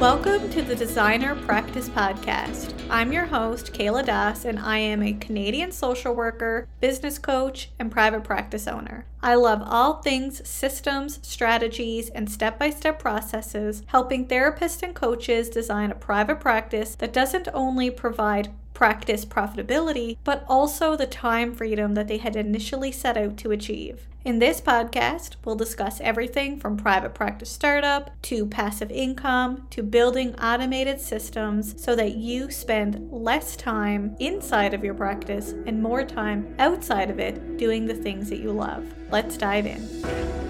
Welcome to the Designer Practice Podcast. I'm your host, Kayla Das, and I am a Canadian social worker, business coach, and private practice owner. I love all things systems, strategies, and step by step processes, helping therapists and coaches design a private practice that doesn't only provide practice profitability, but also the time freedom that they had initially set out to achieve. In this podcast, we'll discuss everything from private practice startup to passive income to building automated systems so that you spend less time inside of your practice and more time outside of it doing the things that you love. Let's dive in.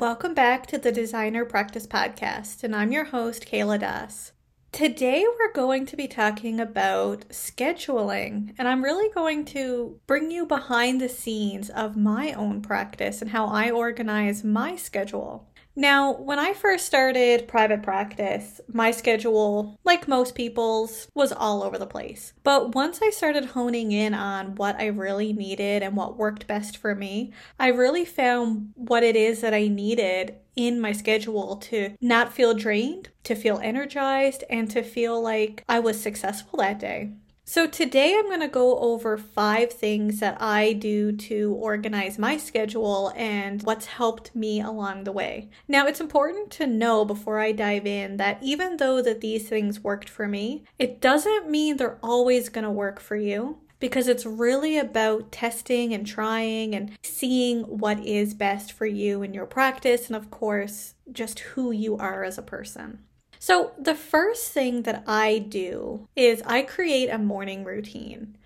Welcome back to the Designer Practice Podcast, and I'm your host, Kayla Das. Today, we're going to be talking about scheduling, and I'm really going to bring you behind the scenes of my own practice and how I organize my schedule. Now, when I first started private practice, my schedule, like most people's, was all over the place. But once I started honing in on what I really needed and what worked best for me, I really found what it is that I needed in my schedule to not feel drained, to feel energized, and to feel like I was successful that day. So, today I'm going to go over five things that I do to organize my schedule and what's helped me along the way. Now, it's important to know before I dive in that even though that these things worked for me, it doesn't mean they're always going to work for you because it's really about testing and trying and seeing what is best for you in your practice and, of course, just who you are as a person. So, the first thing that I do is I create a morning routine.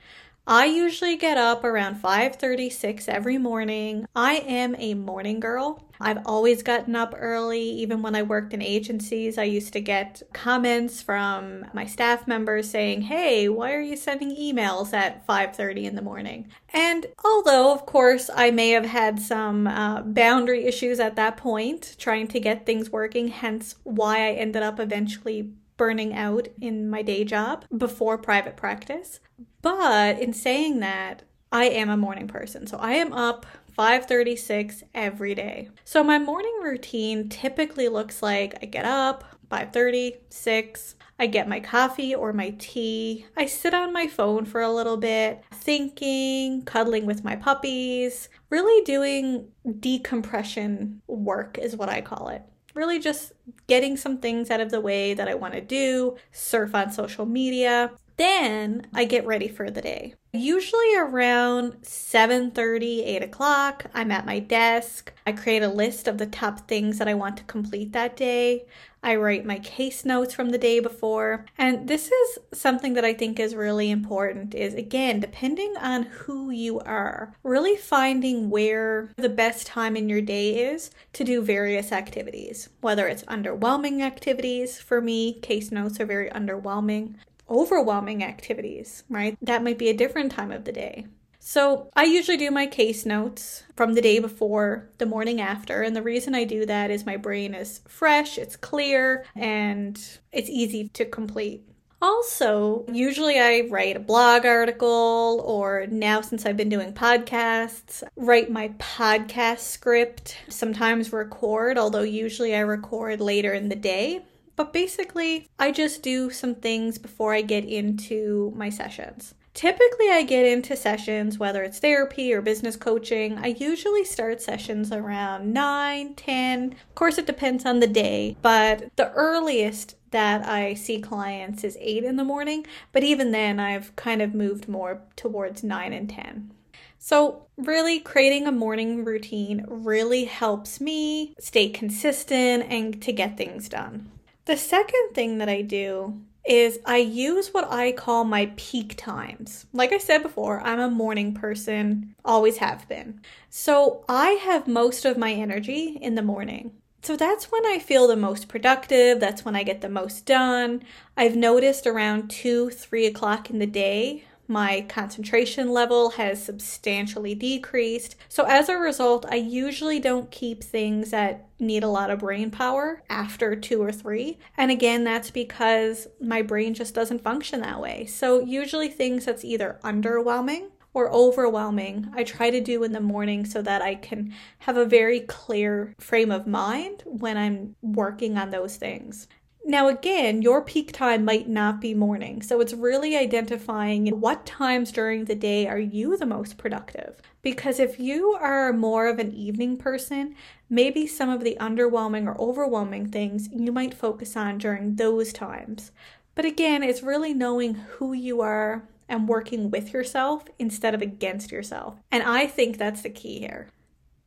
I usually get up around 5:36 every morning. I am a morning girl. I've always gotten up early even when I worked in agencies. I used to get comments from my staff members saying, "Hey, why are you sending emails at 5:30 in the morning?" And although of course I may have had some uh, boundary issues at that point trying to get things working, hence why I ended up eventually burning out in my day job before private practice. But in saying that, I am a morning person. So I am up 5:36 every day. So my morning routine typically looks like I get up 5:30, 6, I get my coffee or my tea. I sit on my phone for a little bit, thinking, cuddling with my puppies, really doing decompression work is what I call it really just getting some things out of the way that I want to do, surf on social media. Then I get ready for the day. Usually around 7:30, 8 o'clock, I'm at my desk. I create a list of the top things that I want to complete that day. I write my case notes from the day before. And this is something that I think is really important is again, depending on who you are, really finding where the best time in your day is to do various activities. Whether it's underwhelming activities, for me, case notes are very underwhelming overwhelming activities, right? That might be a different time of the day. So, I usually do my case notes from the day before, the morning after, and the reason I do that is my brain is fresh, it's clear, and it's easy to complete. Also, usually I write a blog article, or now since I've been doing podcasts, write my podcast script, sometimes record, although usually I record later in the day. But basically, I just do some things before I get into my sessions. Typically, I get into sessions, whether it's therapy or business coaching. I usually start sessions around 9, 10. Of course, it depends on the day, but the earliest that I see clients is 8 in the morning. But even then, I've kind of moved more towards 9 and 10. So, really, creating a morning routine really helps me stay consistent and to get things done. The second thing that I do is I use what I call my peak times. Like I said before, I'm a morning person, always have been. So I have most of my energy in the morning. So that's when I feel the most productive. That's when I get the most done. I've noticed around two, three o'clock in the day, My concentration level has substantially decreased. So, as a result, I usually don't keep things that need a lot of brain power after two or three. And again, that's because my brain just doesn't function that way. So, usually, things that's either underwhelming or overwhelming, I try to do in the morning so that I can have a very clear frame of mind when I'm working on those things. Now, again, your peak time might not be morning, so it's really identifying what times during the day are you the most productive. Because if you are more of an evening person, maybe some of the underwhelming or overwhelming things you might focus on during those times. But again, it's really knowing who you are and working with yourself instead of against yourself. And I think that's the key here.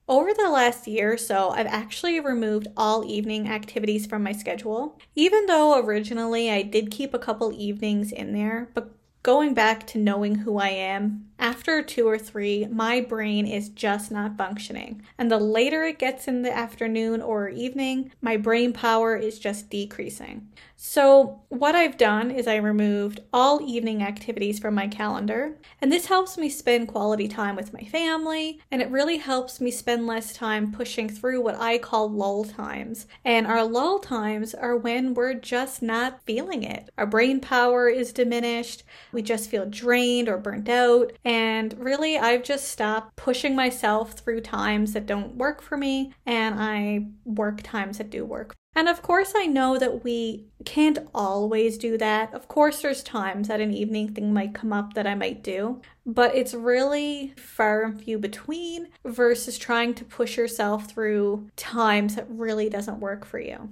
Over the last year or so, I've actually removed all evening activities from my schedule. Even though originally I did keep a couple evenings in there, but going back to knowing who I am, after two or three, my brain is just not functioning. And the later it gets in the afternoon or evening, my brain power is just decreasing. So, what I've done is I removed all evening activities from my calendar, and this helps me spend quality time with my family, and it really helps me spend less time pushing through what I call lull times. And our lull times are when we're just not feeling it. Our brain power is diminished, we just feel drained or burnt out, and really, I've just stopped pushing myself through times that don't work for me, and I work times that do work. And of course, I know that we can't always do that. Of course, there's times that an evening thing might come up that I might do, but it's really far and few between versus trying to push yourself through times that really doesn't work for you.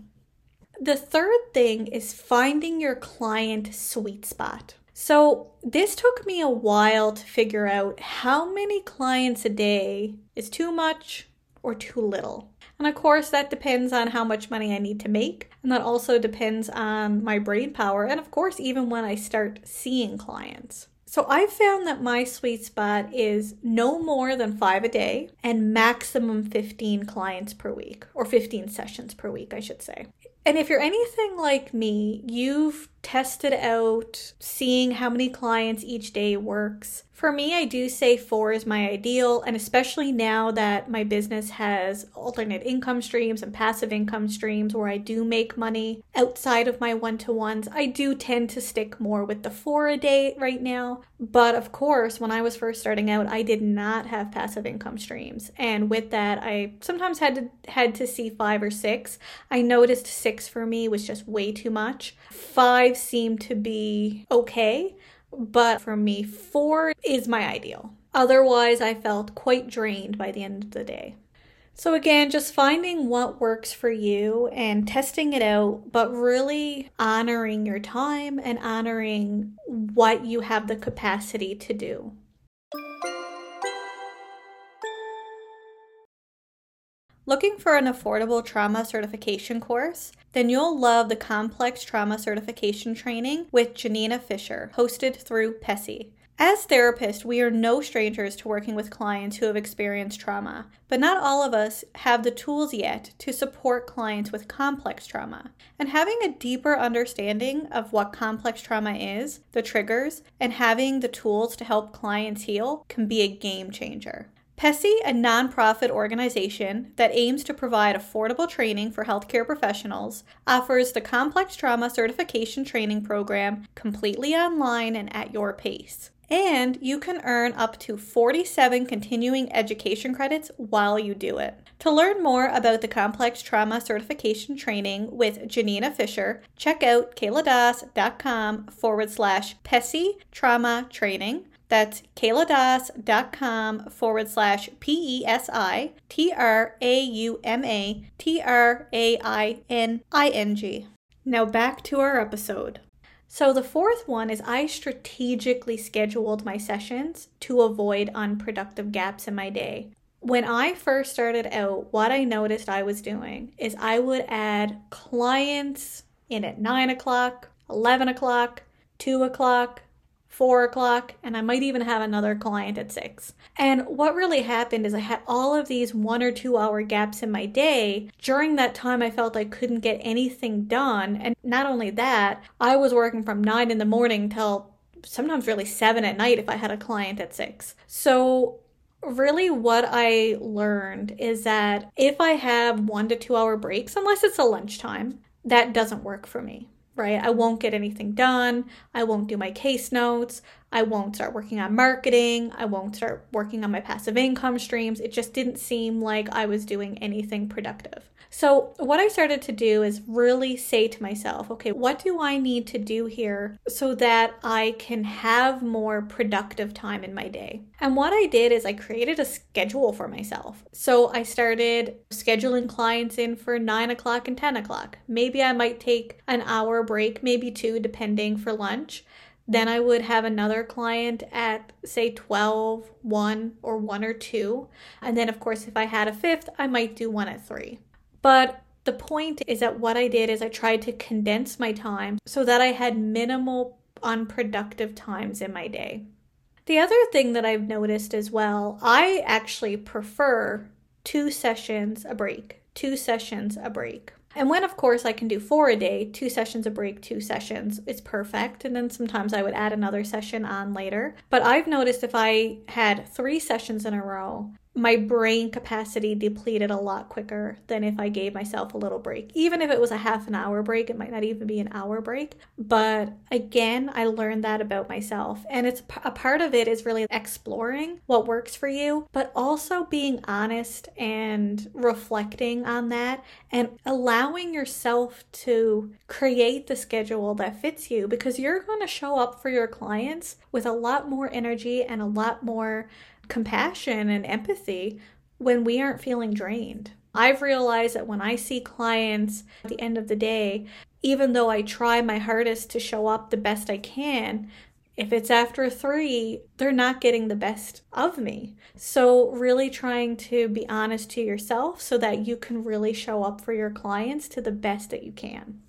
The third thing is finding your client sweet spot. So, this took me a while to figure out how many clients a day is too much or too little. And of course, that depends on how much money I need to make. And that also depends on my brain power. And of course, even when I start seeing clients. So I've found that my sweet spot is no more than five a day and maximum 15 clients per week, or 15 sessions per week, I should say. And if you're anything like me, you've tested out seeing how many clients each day works. For me, I do say four is my ideal, and especially now that my business has alternate income streams and passive income streams where I do make money outside of my one to ones, I do tend to stick more with the four a day right now. But of course, when I was first starting out, I did not have passive income streams, and with that, I sometimes had to had to see five or six. I noticed six for me was just way too much. Five seemed to be okay but for me, four is my ideal. Otherwise, I felt quite drained by the end of the day. So, again, just finding what works for you and testing it out, but really honoring your time and honoring what you have the capacity to do. Looking for an affordable trauma certification course? Then you'll love the Complex Trauma Certification Training with Janina Fisher, hosted through PESI. As therapists, we are no strangers to working with clients who have experienced trauma, but not all of us have the tools yet to support clients with complex trauma. And having a deeper understanding of what complex trauma is, the triggers, and having the tools to help clients heal can be a game changer. PESI, a nonprofit organization that aims to provide affordable training for healthcare professionals, offers the Complex Trauma Certification Training Program completely online and at your pace. And you can earn up to 47 continuing education credits while you do it. To learn more about the Complex Trauma Certification Training with Janina Fisher, check out kayladas.com forward slash PESI Trauma Training that's kayladas.com forward slash P E S I T R A U M A T R A I N I N G. Now back to our episode. So, the fourth one is I strategically scheduled my sessions to avoid unproductive gaps in my day. When I first started out, what I noticed I was doing is I would add clients in at 9 o'clock, 11 o'clock, 2 o'clock, four o'clock, and I might even have another client at six. And what really happened is I had all of these one or two hour gaps in my day. During that time, I felt I couldn't get anything done. And not only that, I was working from nine in the morning till sometimes really seven at night if I had a client at six. So really what I learned is that if I have one to two hour breaks, unless it's a lunchtime, that doesn't work for me, right? I won't get anything done. I won't do my case notes. I won't start working on marketing. I won't start working on my passive income streams. It just didn't seem like I was doing anything productive. So, what I started to do is really say to myself, okay, what do I need to do here so that I can have more productive time in my day? And what I did is I created a schedule for myself. So, I started scheduling clients in for nine o'clock and 10 o'clock. Maybe I might take an hour break, maybe two, depending for lunch. Then I would have another client at, say, 12, 1, or 1 or 2. And then, of course, if I had a fifth, I might do one at 3. But the point is that what I did is I tried to condense my time so that I had minimal unproductive times in my day. The other thing that I've noticed as well, I actually prefer two sessions a break, two sessions a break. And when, of course, I can do four a day, two sessions a break, two sessions, it's perfect. And then sometimes I would add another session on later. But I've noticed if I had three sessions in a row, my brain capacity depleted a lot quicker than if I gave myself a little break. Even if it was a half an hour break, it might not even be an hour break. But again, I learned that about myself. And it's a part of it is really exploring what works for you, but also being honest and reflecting on that and allowing yourself to create the schedule that fits you because you're going to show up for your clients with a lot more energy and a lot more compassion and empathy when we aren't feeling drained. I've realized that when I see clients at the end of the day, even though I try my hardest to show up the best I can, if it's after three, they're not getting the best of me. So, really trying to be honest to yourself so that you can really show up for your clients to the best that you can.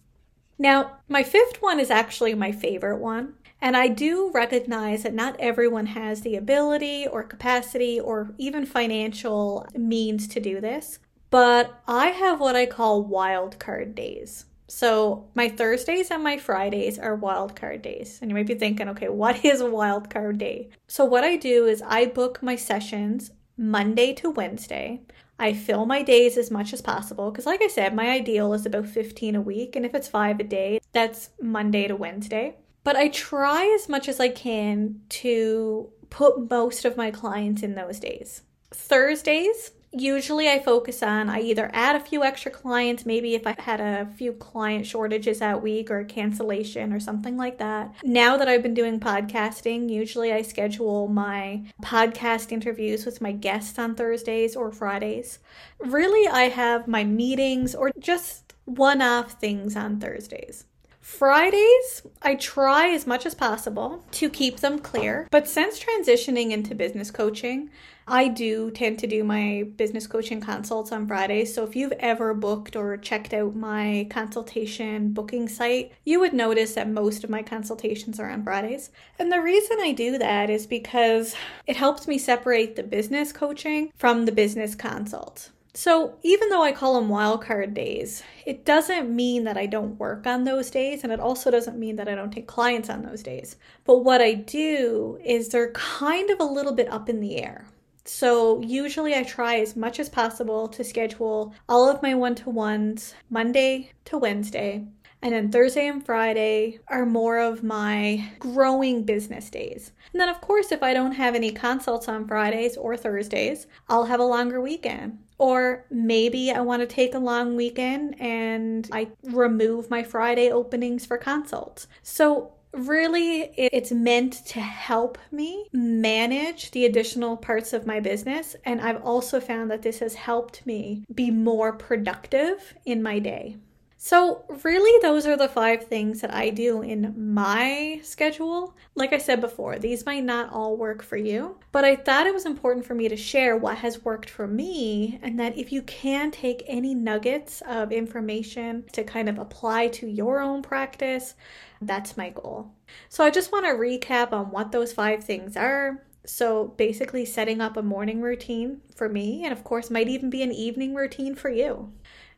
Now, my fifth one is actually my favorite one. And I do recognize that not everyone has the ability or capacity or even financial means to do this, but I have what I call wild card days. So my Thursdays and my Fridays are wild card days. And you might be thinking, okay, what is a wild card day? So what I do is I book my sessions Monday to Wednesday. I fill my days as much as possible because, like I said, my ideal is about 15 a week. And if it's five a day, that's Monday to Wednesday. But I try as much as I can to put most of my clients in those days. Thursdays, usually I focus on I either add a few extra clients, maybe if I had a few client shortages that week or cancellation or something like that. Now that I've been doing podcasting, usually I schedule my podcast interviews with my guests on Thursdays or Fridays. Really, I have my meetings or just one off things on Thursdays. Fridays, I try as much as possible to keep them clear. But since transitioning into business coaching, I do tend to do my business coaching consults on Fridays. So if you've ever booked or checked out my consultation booking site, you would notice that most of my consultations are on Fridays. And the reason I do that is because it helps me separate the business coaching from the business consult. So, even though I call them wildcard days, it doesn't mean that I don't work on those days, and it also doesn't mean that I don't take clients on those days. But what I do is they're kind of a little bit up in the air. So, usually I try as much as possible to schedule all of my one to ones Monday to Wednesday. And then Thursday and Friday are more of my growing business days. And then, of course, if I don't have any consults on Fridays or Thursdays, I'll have a longer weekend. Or maybe I want to take a long weekend and I remove my Friday openings for consults. So, really, it's meant to help me manage the additional parts of my business. And I've also found that this has helped me be more productive in my day. So, really, those are the five things that I do in my schedule. Like I said before, these might not all work for you, but I thought it was important for me to share what has worked for me, and that if you can take any nuggets of information to kind of apply to your own practice, that's my goal. So, I just want to recap on what those five things are. So, basically, setting up a morning routine for me, and of course, might even be an evening routine for you.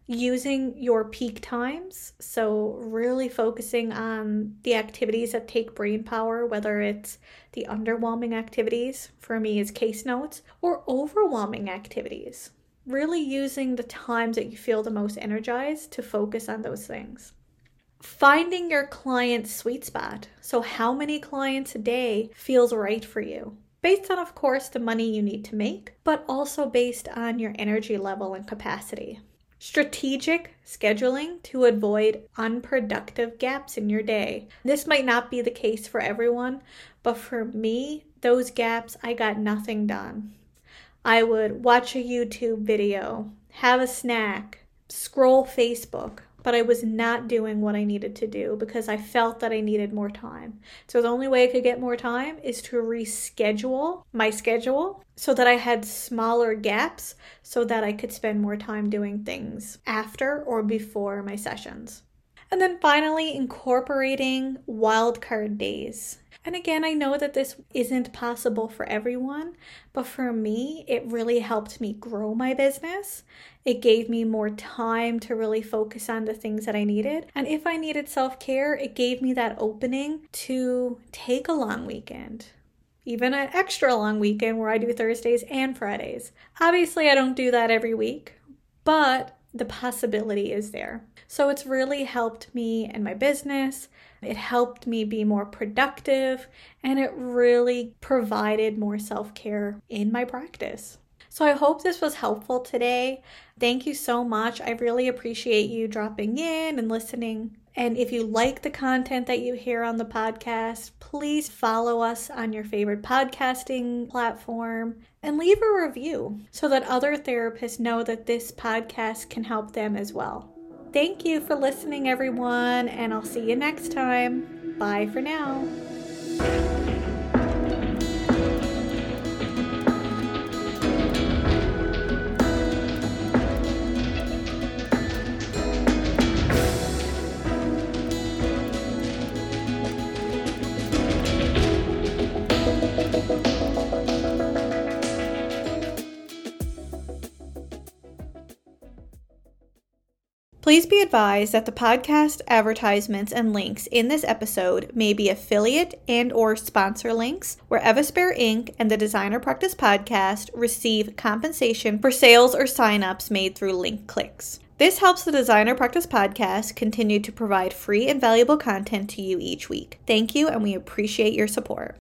Using your peak times. So, really focusing on the activities that take brain power, whether it's the underwhelming activities, for me, is case notes, or overwhelming activities. Really using the times that you feel the most energized to focus on those things. Finding your client's sweet spot. So, how many clients a day feels right for you? Based on, of course, the money you need to make, but also based on your energy level and capacity. Strategic scheduling to avoid unproductive gaps in your day. This might not be the case for everyone, but for me, those gaps, I got nothing done. I would watch a YouTube video, have a snack, scroll Facebook, but I was not doing what I needed to do because I felt that I needed more time. So the only way I could get more time is to reschedule my schedule so that I had smaller gaps so that I could spend more time doing things after or before my sessions. And then finally, incorporating wildcard days. And again, I know that this isn't possible for everyone, but for me, it really helped me grow my business. It gave me more time to really focus on the things that I needed. And if I needed self care, it gave me that opening to take a long weekend. Even an extra long weekend where I do Thursdays and Fridays. Obviously, I don't do that every week, but the possibility is there. So it's really helped me in my business. It helped me be more productive and it really provided more self care in my practice. So I hope this was helpful today. Thank you so much. I really appreciate you dropping in and listening. And if you like the content that you hear on the podcast, please follow us on your favorite podcasting platform and leave a review so that other therapists know that this podcast can help them as well. Thank you for listening, everyone, and I'll see you next time. Bye for now. Please be advised that the podcast advertisements and links in this episode may be affiliate and or sponsor links where Evaspare Inc. and the Designer Practice Podcast receive compensation for sales or signups made through link clicks. This helps the Designer Practice Podcast continue to provide free and valuable content to you each week. Thank you, and we appreciate your support.